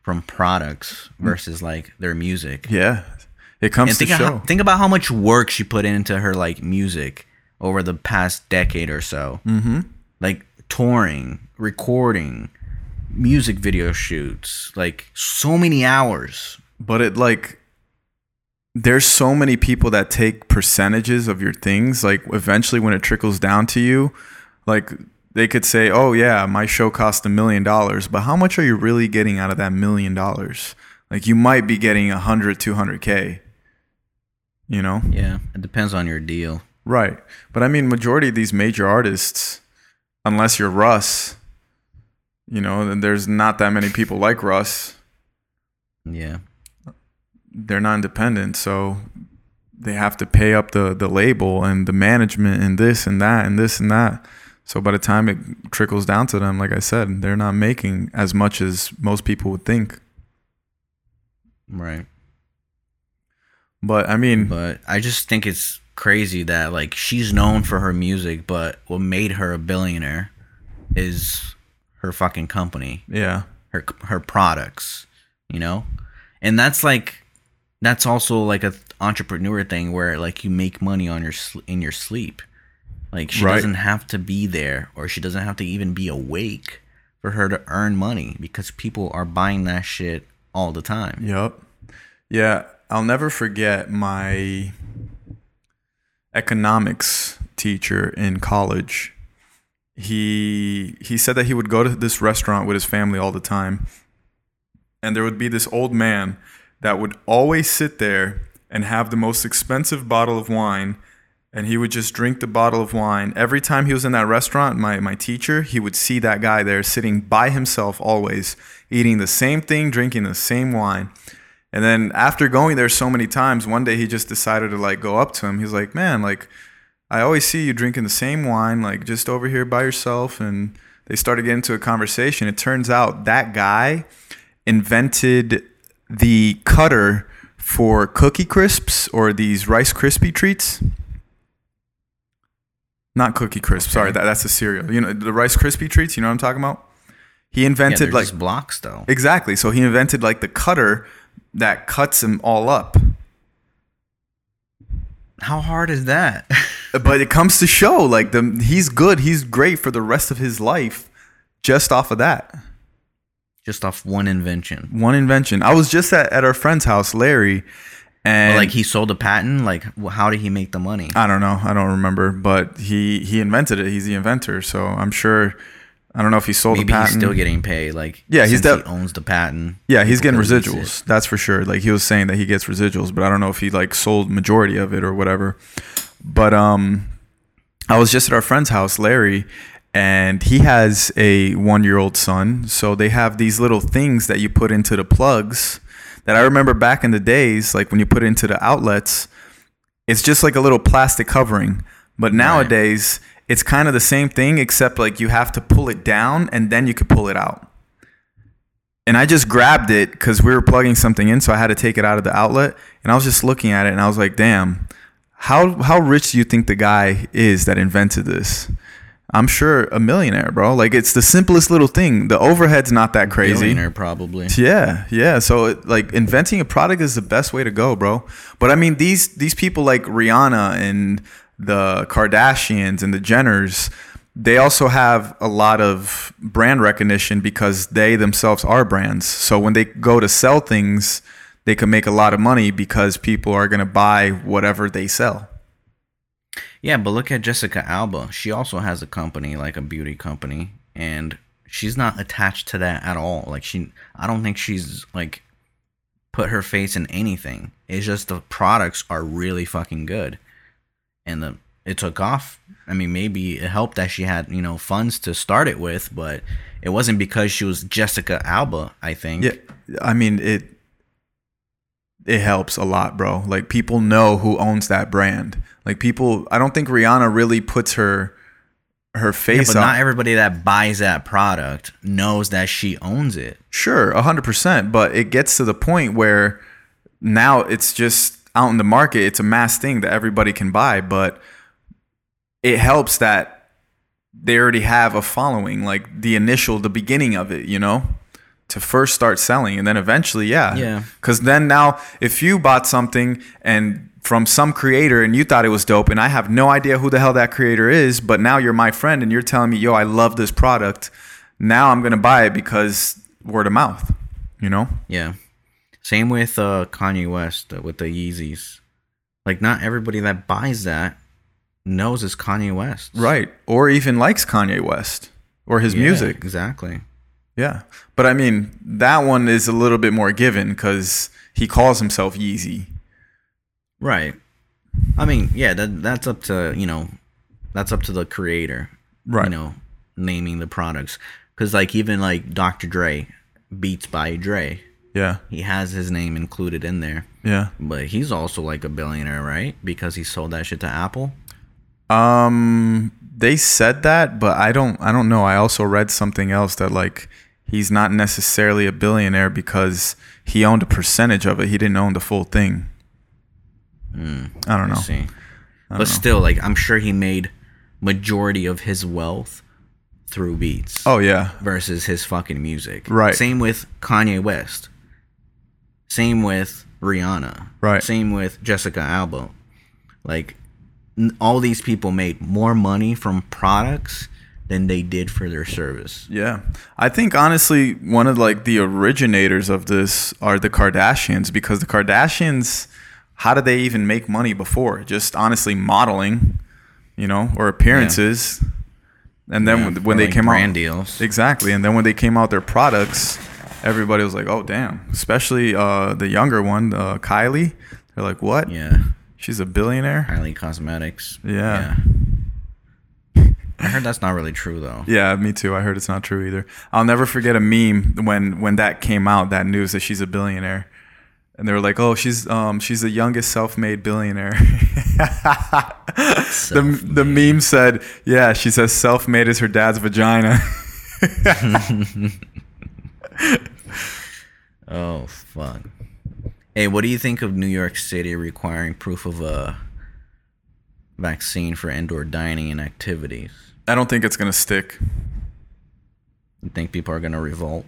from products versus like their music. Yeah. It comes And to think, show. how, think about how much work she put into her like music over the past decade or so. mm-hmm. Like touring, recording, music video shoots, like so many hours. but it like there's so many people that take percentages of your things like eventually when it trickles down to you like they could say oh yeah my show cost a million dollars but how much are you really getting out of that million dollars like you might be getting a hundred 200k you know Yeah, it depends on your deal. right but i mean majority of these major artists unless you're russ you know then there's not that many people like russ Yeah. they're not independent, so they have to pay up the the label and the management and this and that and this and that. So by the time it trickles down to them, like I said, they're not making as much as most people would think. Right. But I mean, But I just think it's crazy that like she's known for her music, but what made her a billionaire is her fucking company, yeah, her her products, you know? And that's like that's also like a entrepreneur thing where like you make money on your in your sleep. Like she Right. doesn't have to be there or she doesn't have to even be awake for her to earn money because people are buying that shit all the time. Yep. Yeah, I'll never forget my economics teacher in college. He he said that he would go to this restaurant with his family all the time. And there would be this old man that would always sit there and have the most expensive bottle of wine and he would just drink the bottle of wine. Every time he was in that restaurant, my, my teacher, he would see that guy there sitting by himself always, eating the same thing, drinking the same wine. And then after going there so many times, one day he just decided to like go up to him. He's like, "Man, like I always see you drinking the same wine, like just over here by yourself." And they started getting into a conversation. It turns out that guy invented the cutter for Cookie Crisps or these Rice Krispie treats. Not Cookie Crisp. Sorry, that, that's a cereal. You know the Rice Krispie treats. You know what I'm talking about? He invented they're like just blocks though. Exactly. So he invented like the cutter that cuts them all up. How hard is that? But it comes to show like the he's good, he's great for the rest of his life just off of that. just off one invention. One invention. I was just at, at our friend's house, Larry, and like he sold a patent. Like how did he make the money? I don't know, I don't remember, but he he invented it. He's the inventor, so I'm sure I don't know if he sold Maybe the patent he's still getting paid. Like Yeah, he's since he owns the patent. Yeah, he's getting people can lease residuals. That's for sure. Like he was saying that he gets residuals, but I don't know if he like sold majority of it or whatever. But um I was just at our friend's house, Larry, and he has a 1-year-old son, so they have these little things that you put into the plugs that I remember back in the days like when you put it into the outlets, it's just like a little plastic covering. But nowadays, it's kind of the same thing except like you have to pull it down and then you could pull it out and I just grabbed it because we were plugging something in, so I had to take it out of the outlet. And I was just looking at it, and I was like, "Damn, how how rich do you think the guy is that invented this?" I'm sure a millionaire, bro. Like it's the simplest little thing. The overhead's not that crazy. Billionaire probably. Yeah, yeah. So it, like inventing a product is the best way to go, bro. But I mean these these people like Rihanna and the Kardashians and the Jenners, they also have a lot of brand recognition because they themselves are brands. So when they go to sell things, they can make a lot of money because people are going to buy whatever they sell. Yeah, but look at Jessica Alba. She also has a company, like a beauty company, and she's not attached to that at all. Like she I don't think she's like put her face in anything. It's just the products are really fucking good. And the it took off. I mean, maybe it helped that she had, you know, funds to start it with, but it wasn't because she was Jessica Alba, I think. Yeah, I mean it. It helps a lot, bro. Like people know who owns that brand. Like people, I don't think Rihanna really puts her her face. Yeah, but up. not everybody that buys that product knows that she owns it. Sure, hundred percent. But it gets to the point where now it's just out in the market. It's a mass thing that everybody can buy. But it helps that they already have a following, like the initial, the beginning of it. You know, to first start selling, and then eventually, yeah, Yeah. Because then now, if you bought something and from some creator and you thought it was dope, and I have no idea who the hell that creator is, but now you're my friend and you're telling me, yo, I love this product. Now I'm gonna buy it because word of mouth. You know? Yeah. Same with uh, Kanye West uh, with the Yeezys. Like, not everybody that buys that knows it's Kanye West. Right. Or even likes Kanye West or his Yeah, music. Exactly. Yeah. But I mean, that one is a little bit more given because he calls himself Yeezy. Right. I mean, yeah, that that's up to you know, that's up to the creator. Right. You know, naming the products because like even like Dr. Dre, Beats by Dre, Yeah. he has his name included in there, Yeah. but he's also like a billionaire, right? Because he sold that shit to Apple. Um they said that, but I don't I don't know. I also read something else that like he's not necessarily a billionaire because he owned a percentage of it. He didn't own the full thing. Hmm. I don't know. I see. But still, like I'm sure he made majority of his wealth through beats Oh yeah. versus his fucking music. Right. Same with Kanye West. Same with Rihanna. Right. Same with Jessica Alba. Like n- all these people made more money from products than they did for their service. Yeah. I think honestly one of like the originators of this are the Kardashians because the Kardashians how did they even make money before? Just honestly modeling, you know, or appearances. And then Yeah, when, when they like, came brand out deals. Exactly. And then when they came out their products, everybody was like, "Oh damn." Especially uh the younger one, uh, Kylie. They're like, "What? Yeah. She's a billionaire?" Kylie Cosmetics. Yeah. Yeah. I heard that's not really true though. Yeah, me too. I heard it's not true either. I'll never forget a meme when when that came out, that news that she's a billionaire. And they were like, "Oh, she's um she's the youngest self-made billionaire." the the meme said, "Yeah, she says self-made is her dad's vagina." Oh fuck. Hey, what do you think of New York City requiring proof of a vaccine for indoor dining and activities? I don't think it's going to stick. You think people are gonna revolt?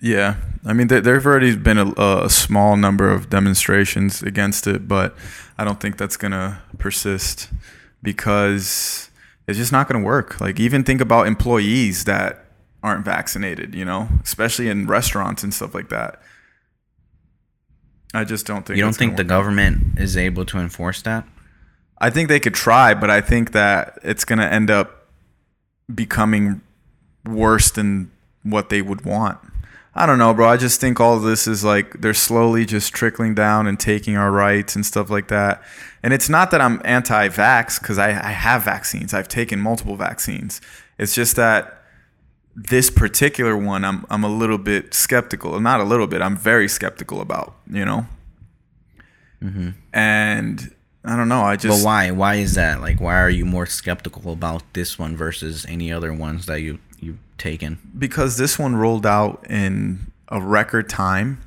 Yeah, I mean, there there've already been a, a small number of demonstrations against it, but I don't think that's gonna persist because it's just not gonna work. Like, even think about employees that aren't vaccinated, you know, especially in restaurants and stuff like that. I just don't think. You don't think the government is able to enforce that? I think they could try, but I think that it's gonna end up becoming worse than what they would want. I don't know, bro. I just think all this is like they're slowly just trickling down and taking our rights and stuff like that. And it's not that I'm anti-vax because I, I have vaccines. I've taken multiple vaccines. It's just that this particular one, I'm I'm a little bit skeptical. Not a little bit. I'm very skeptical about. You know. Mm-hmm. And I don't know. I just But why? Why is that? Like, why are you more skeptical about this one versus any other ones that you you've taken? because this one rolled out in a record time.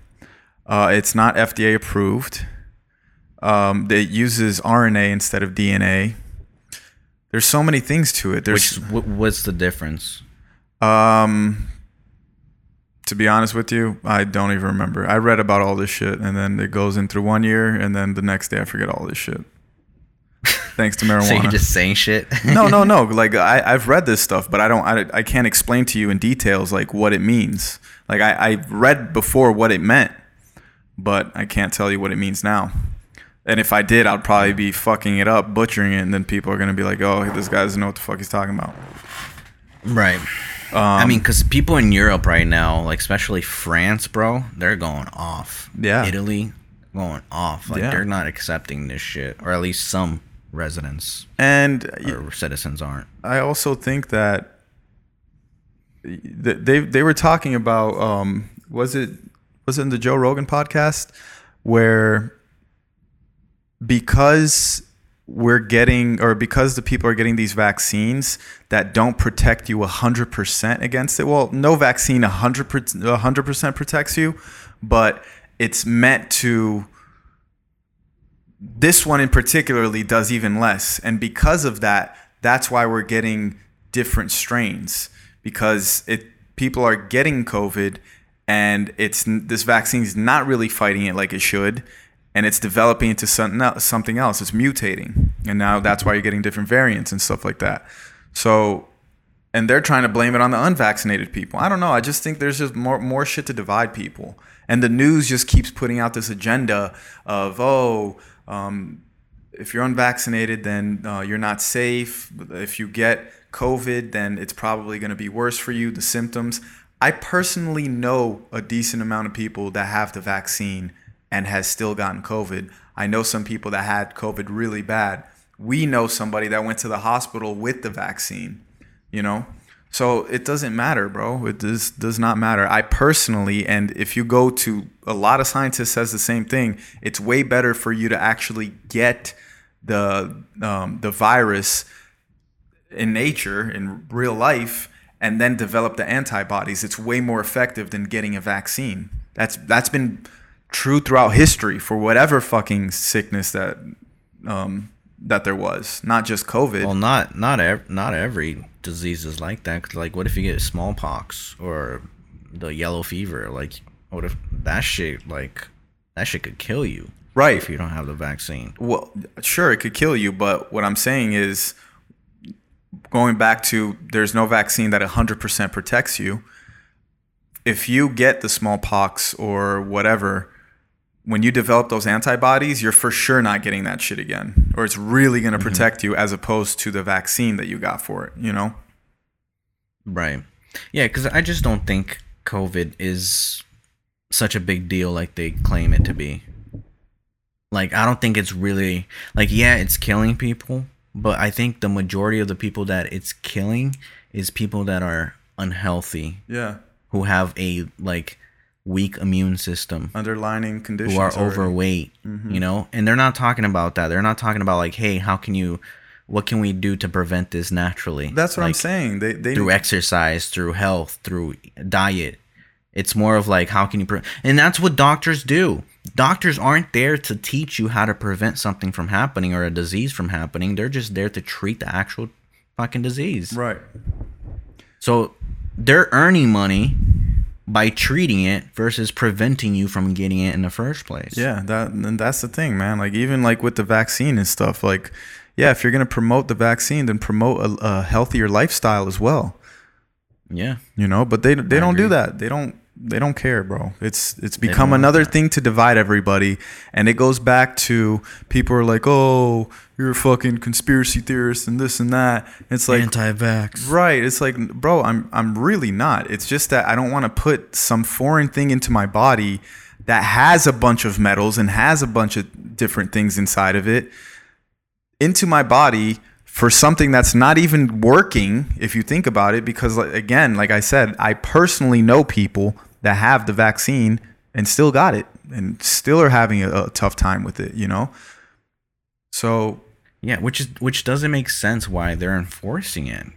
Uh, it's not FDA approved. Um, it uses RNA instead of DNA. There's so many things to it. There's wh- what's the difference? um to be honest with you, I don't even remember. I read about all this shit and then it goes in through one year and then the next day I forget all this shit. Thanks to marijuana. So you're just saying shit? no, no, no. Like I, I've read this stuff, but I don't. I, I can't explain to you in details like what it means. Like I, I read before what it meant, but I can't tell you what it means now. And if I did, I'd probably be fucking it up, butchering it, and then people are gonna be like, "Oh, this guy doesn't know what the fuck he's talking about." Right. I Um, mean, because people in Europe right now, like especially France, bro, they're going off. Yeah. Italy, going off. Like Yeah. they're not accepting this shit, or at least some residents And or citizens aren't. I also think that th- they they were talking about um was it was it in the Joe Rogan podcast where because we're getting or because the people are getting these vaccines that don't protect you 100% against it well no vaccine 100% 100% protects you but it's meant to this one in particularly does even less. And because of that that's why we're getting different strains because it people are getting covid and it's this vaccine is not really fighting it like it should and it's developing into something else, it's mutating and now that's why you're getting different variants and stuff like that so and they're trying to blame it on the unvaccinated people. I don't know. I just think there's just more more shit to divide people, and the news just keeps putting out this agenda of oh, um, if you're unvaccinated, then uh, you're not safe. If you get COVID, then it's probably going to be worse for you. The symptoms. I personally know a decent amount of people that have the vaccine and has still gotten COVID. I know some people that had COVID really bad. We know somebody that went to the hospital with the vaccine you know? So it doesn't matter bro. It does does not matter. I personally and if you go to a lot of scientists says the same thing it's way better for you to actually get the um, the virus in nature in real life and then develop the antibodies. It's way more effective than getting a vaccine. That's that's been true throughout history for whatever fucking sickness that um, that there was not just covid Well, not not ev- not every disease is like that. like, what if you get smallpox or the yellow fever? Like, what if that shit like that shit could kill you right if you don't have the vaccine? Well, sure, it could kill you, but what I'm saying is going back to there's no vaccine that 100% protects you. If you get the smallpox or whatever, when you develop those antibodies, you're for sure not getting that shit again, or it's really going to mm-hmm. protect you as opposed to the vaccine that you got for it, you know? Right. Yeah, because I just don't think COVID is such a big deal like they claim it to be. Like, I don't think it's really like yeah, it's killing people, but I think the majority of the people that it's killing is people that are unhealthy, Yeah. who have a like weak immune system, Underlining conditions. who are already. overweight, you mm-hmm. know? And they're not talking about that. They're not talking about like, hey, how can you what can we do to prevent this naturally? That's what I'm saying. They they through exercise, through health, through diet. It's more of like how can you pre- and that's what doctors do. Doctors aren't there to teach you how to prevent something from happening or a disease from happening. They're just there to treat the actual fucking disease. right. So they're earning money by treating it versus preventing you from getting it in the first place. Yeah, that and that's the thing, man. Like even like with the vaccine and stuff, like yeah, if you're gonna promote the vaccine, then promote a, a healthier lifestyle as well. Yeah. You know, but they they don't do that. They don't they don't care, bro. It's it's become another thing to divide everybody, and it goes back to people are like, oh, you're a fucking conspiracy theorist and this and that. It's like Anti-vax. Right. It's like, bro, I'm I'm really not. It's just that I don't want to put some foreign thing into my body that has a bunch of metals and has a bunch of different things inside of it into my body for something that's not even working if you think about it because again, like I said, I personally know people that have the vaccine and still got it and still are having a, a tough time with it, you know? So, Yeah, which is which doesn't make sense why they're enforcing it.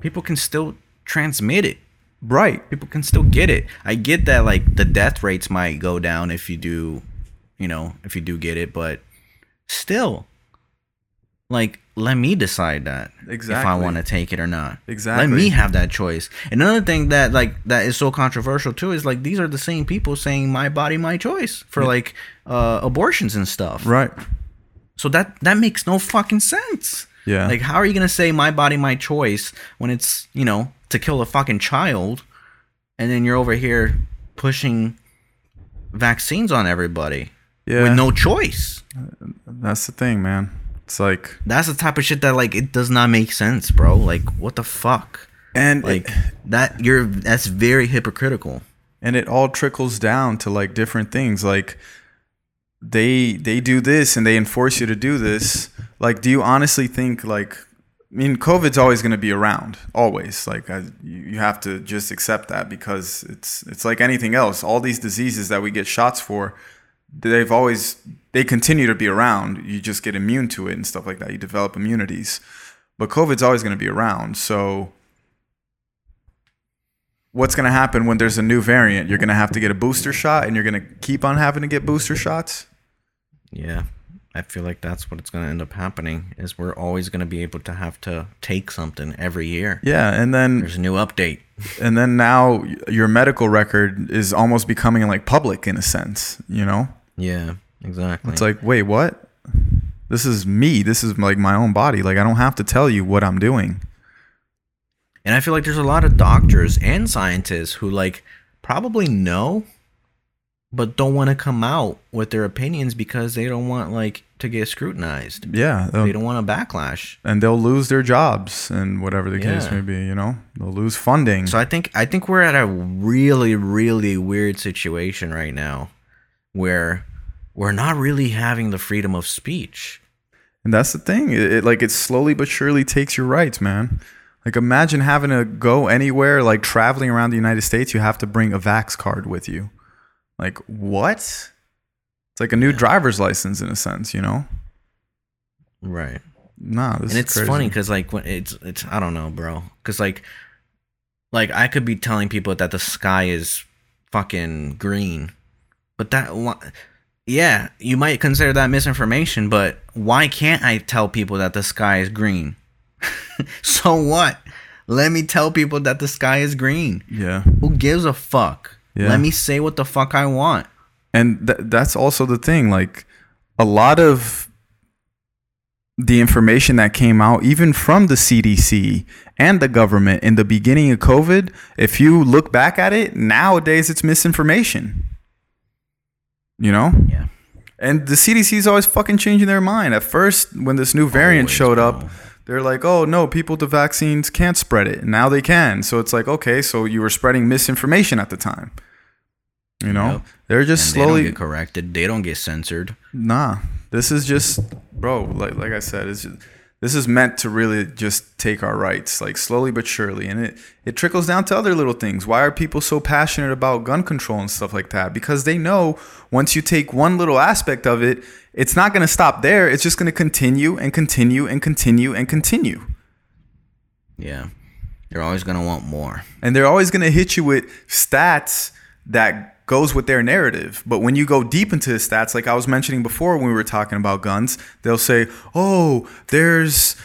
People can still transmit it. right. People can still get it. I get that like the death rates might go down if you do, you know, if you do get it, but still like let me decide that exactly if I want to take it or not. Exactly. Let me have that choice. Another thing that like that is so controversial too is like these are the same people saying my body, my choice for like uh, abortions and stuff. Right. So that that makes no fucking sense. Yeah. Like how are you gonna say my body, my choice when it's you know to kill a fucking child, and then you're over here pushing vaccines on everybody Yeah. with no choice. That's the thing, man. It's like That's the type of shit that like it does not make sense, bro. Like what the fuck? and Like it, that you're that's very hypocritical. and it all trickles down to like different things like they they do this and they enforce you to do this like do you honestly think like i mean covid's always going to be around always like I, you you have to just accept that because it's it's like anything else all these diseases that we get shots for they've always they continue to be around. You just get immune to it and stuff like that. You develop immunities. But covid's always going to be around. So what's going to happen when there's a new variant? You're going to have to get a booster shot and you're going to keep on having to get booster shots? Yeah. I feel like that's what it's gonna end up happening is we're always gonna be able to have to take something every year. yeah and then There's a new update. and then now your medical record is almost becoming like public in a sense you know Yeah, exactly. it's like wait what? This is me. This is like my own body. Like i don't have to tell you what i'm doing. And I feel like there's a lot of doctors and scientists who like probably know but don't want to come out with their opinions because they don't want like to get scrutinized. yeah they'll- don't want a backlash. and they'll lose their jobs and whatever the case may be you know? They'll lose funding. So I think I think we're at a really really weird situation right now where we're not really having the freedom of speech. And that's the thing. It, it like it slowly but surely takes your rights, man. Like imagine having to go anywhere, like traveling around the United States, you have to bring a Vax card with you. Like what? It's like a new driver's license in a sense, you know? Right. Nah, this is. and it's crazy. funny because like when it's it's I don't know, bro. Because like like I could be telling people that the sky is fucking green, but that yeah, you might consider that misinformation. But why can't I tell people that the sky is green? so what? Let me tell people that the sky is green. Yeah. Who gives a fuck? Yeah. Let me say what the fuck I want. And th- that's also the thing. Like a lot of the information that came out, even from the CDC and the government in the beginning of COVID, if you look back at it, nowadays it's misinformation. You know? Yeah. And the CDC is always fucking changing their mind. At first, when this new variant Always, showed bro. up, they're like, oh, no, people with the vaccines can't spread it. Now they can. So it's like, okay, so you were spreading misinformation at the time. You know? Yep. They're just And they slowly don't get corrected. They don't get censored. Nah, this is just, bro. Like like I said, it's just, this is meant to really just take our rights, like slowly but surely, and it it trickles down to other little things. Why are people so passionate about gun control and stuff like that? Because they know once you take one little aspect of it, it's not going to stop there. It's just going to continue and continue and continue and continue. Yeah. They're always gonna want more. and they're always going to hit you with stats that goes with their narrative. But when you go deep into the stats like i was mentioning before when we were talking about guns they'll say oh there's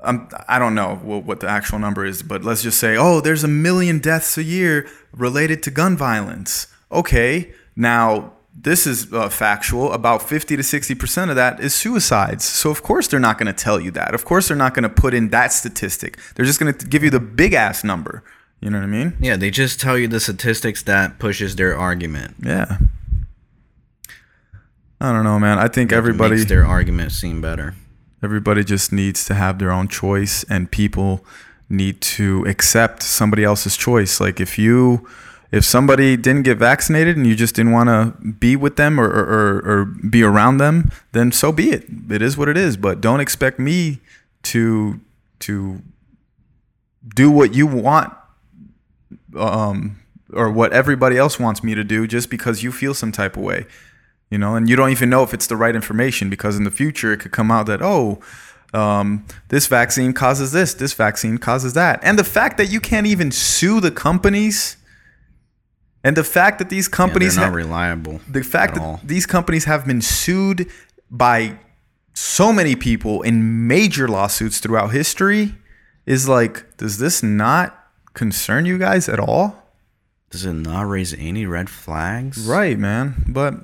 um, i don't know what, the actual number is but let's just say oh there's a million deaths a year related to gun violence. Okay now this is uh, factual. About 50 to 60% of that is suicides. So of course they're not going to tell you that. Of course they're not going to put in that statistic. They're just going to give you the big ass number you know what i mean? Yeah, they just tell you the statistics that pushes their argument. yeah. I don't know man. I think everybody makes their argument seem better. everybody just needs to have their own choice and people need to accept somebody else's choice. Like if you if somebody didn't get vaccinated and you just didn't want to be with them or, or, or, or be around them then so be it. It is what it is. But don't expect me to to do what you want um or what everybody else wants me to do just because you feel some type of way you know and you don't even know if it's the right information because in the future it could come out that oh um, this vaccine causes this this vaccine causes that and the fact that you can't even sue the companies and the fact that these companies they're not ha- reliable. the fact at that all. these companies have been sued by so many people in major lawsuits throughout history is like, does this not concern you guys at all? Does it not raise any red flags? Right, man. But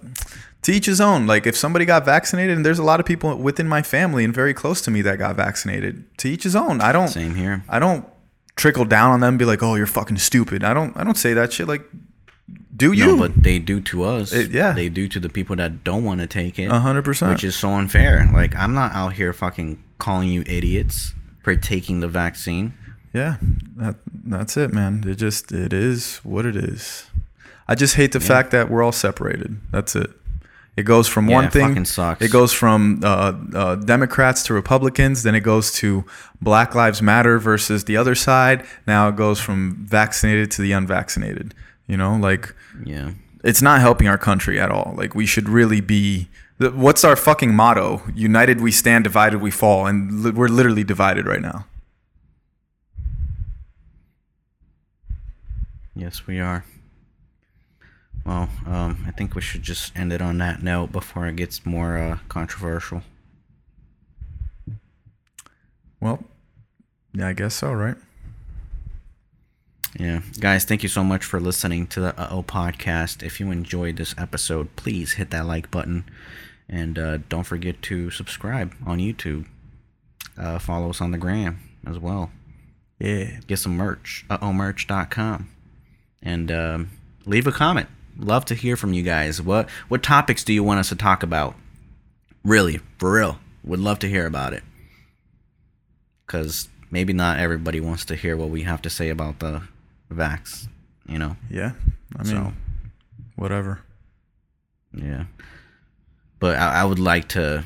to each his own. Like if somebody got vaccinated, and there's a lot of people within my family and very close to me that got vaccinated. To each his own. I don't. Same here. I don't trickle down on them and be like, "Oh, you're fucking stupid." I don't. I don't say that shit. Like, do you? No, but they do to us. It- yeah. They do to the people that don't want to take it. A hundred percent. Which is so unfair. Like I'm not out here fucking calling you idiots for taking the vaccine. Yeah, that that's it, man. It just it is what it is. I just hate the fact that we're all separated. That's it. It goes from Yeah, one thing. fucking sucks. It goes from uh, uh, Democrats to Republicans. Then it goes to Black Lives Matter versus the other side. Now it goes from vaccinated to the unvaccinated. You know, like Yeah. it's not helping our country at all. Like we should really be. What's our fucking motto? United we stand, divided we fall, and we're literally divided right now. Yes, we are. Well, um, I think we should just end it on that note before it gets more uh, controversial. Well, yeah, I guess so, right? Yeah. Guys, thank you so much for listening to the Uh-Oh podcast. If you enjoyed this episode, please hit that like button. And uh, don't forget to subscribe on YouTube. Uh, follow us on the gram as well. Yeah. Get some merch. Uh-ohmerch.com. And um, leave a comment. Love to hear from you guys. What what topics do you want us to talk about? Really, for real. Would love to hear about it. Because maybe not everybody wants to hear what we have to say about the vax, you know? Yeah. I mean, So- whatever. Yeah. But I, I would like to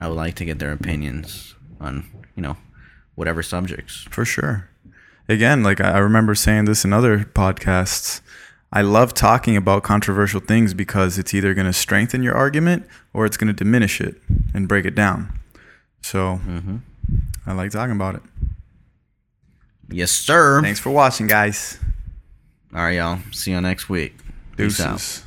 I would like to get their opinions on, you know, whatever subjects. For sure. Again, like I remember saying this in other podcasts. I love talking about controversial things because it's either going to strengthen your argument or it's going to diminish it and break it down. So Mm-hmm. I like talking about it. Yes, sir. Thanks for watching, guys. All right, y'all. See you next week. Peace out. Deuces.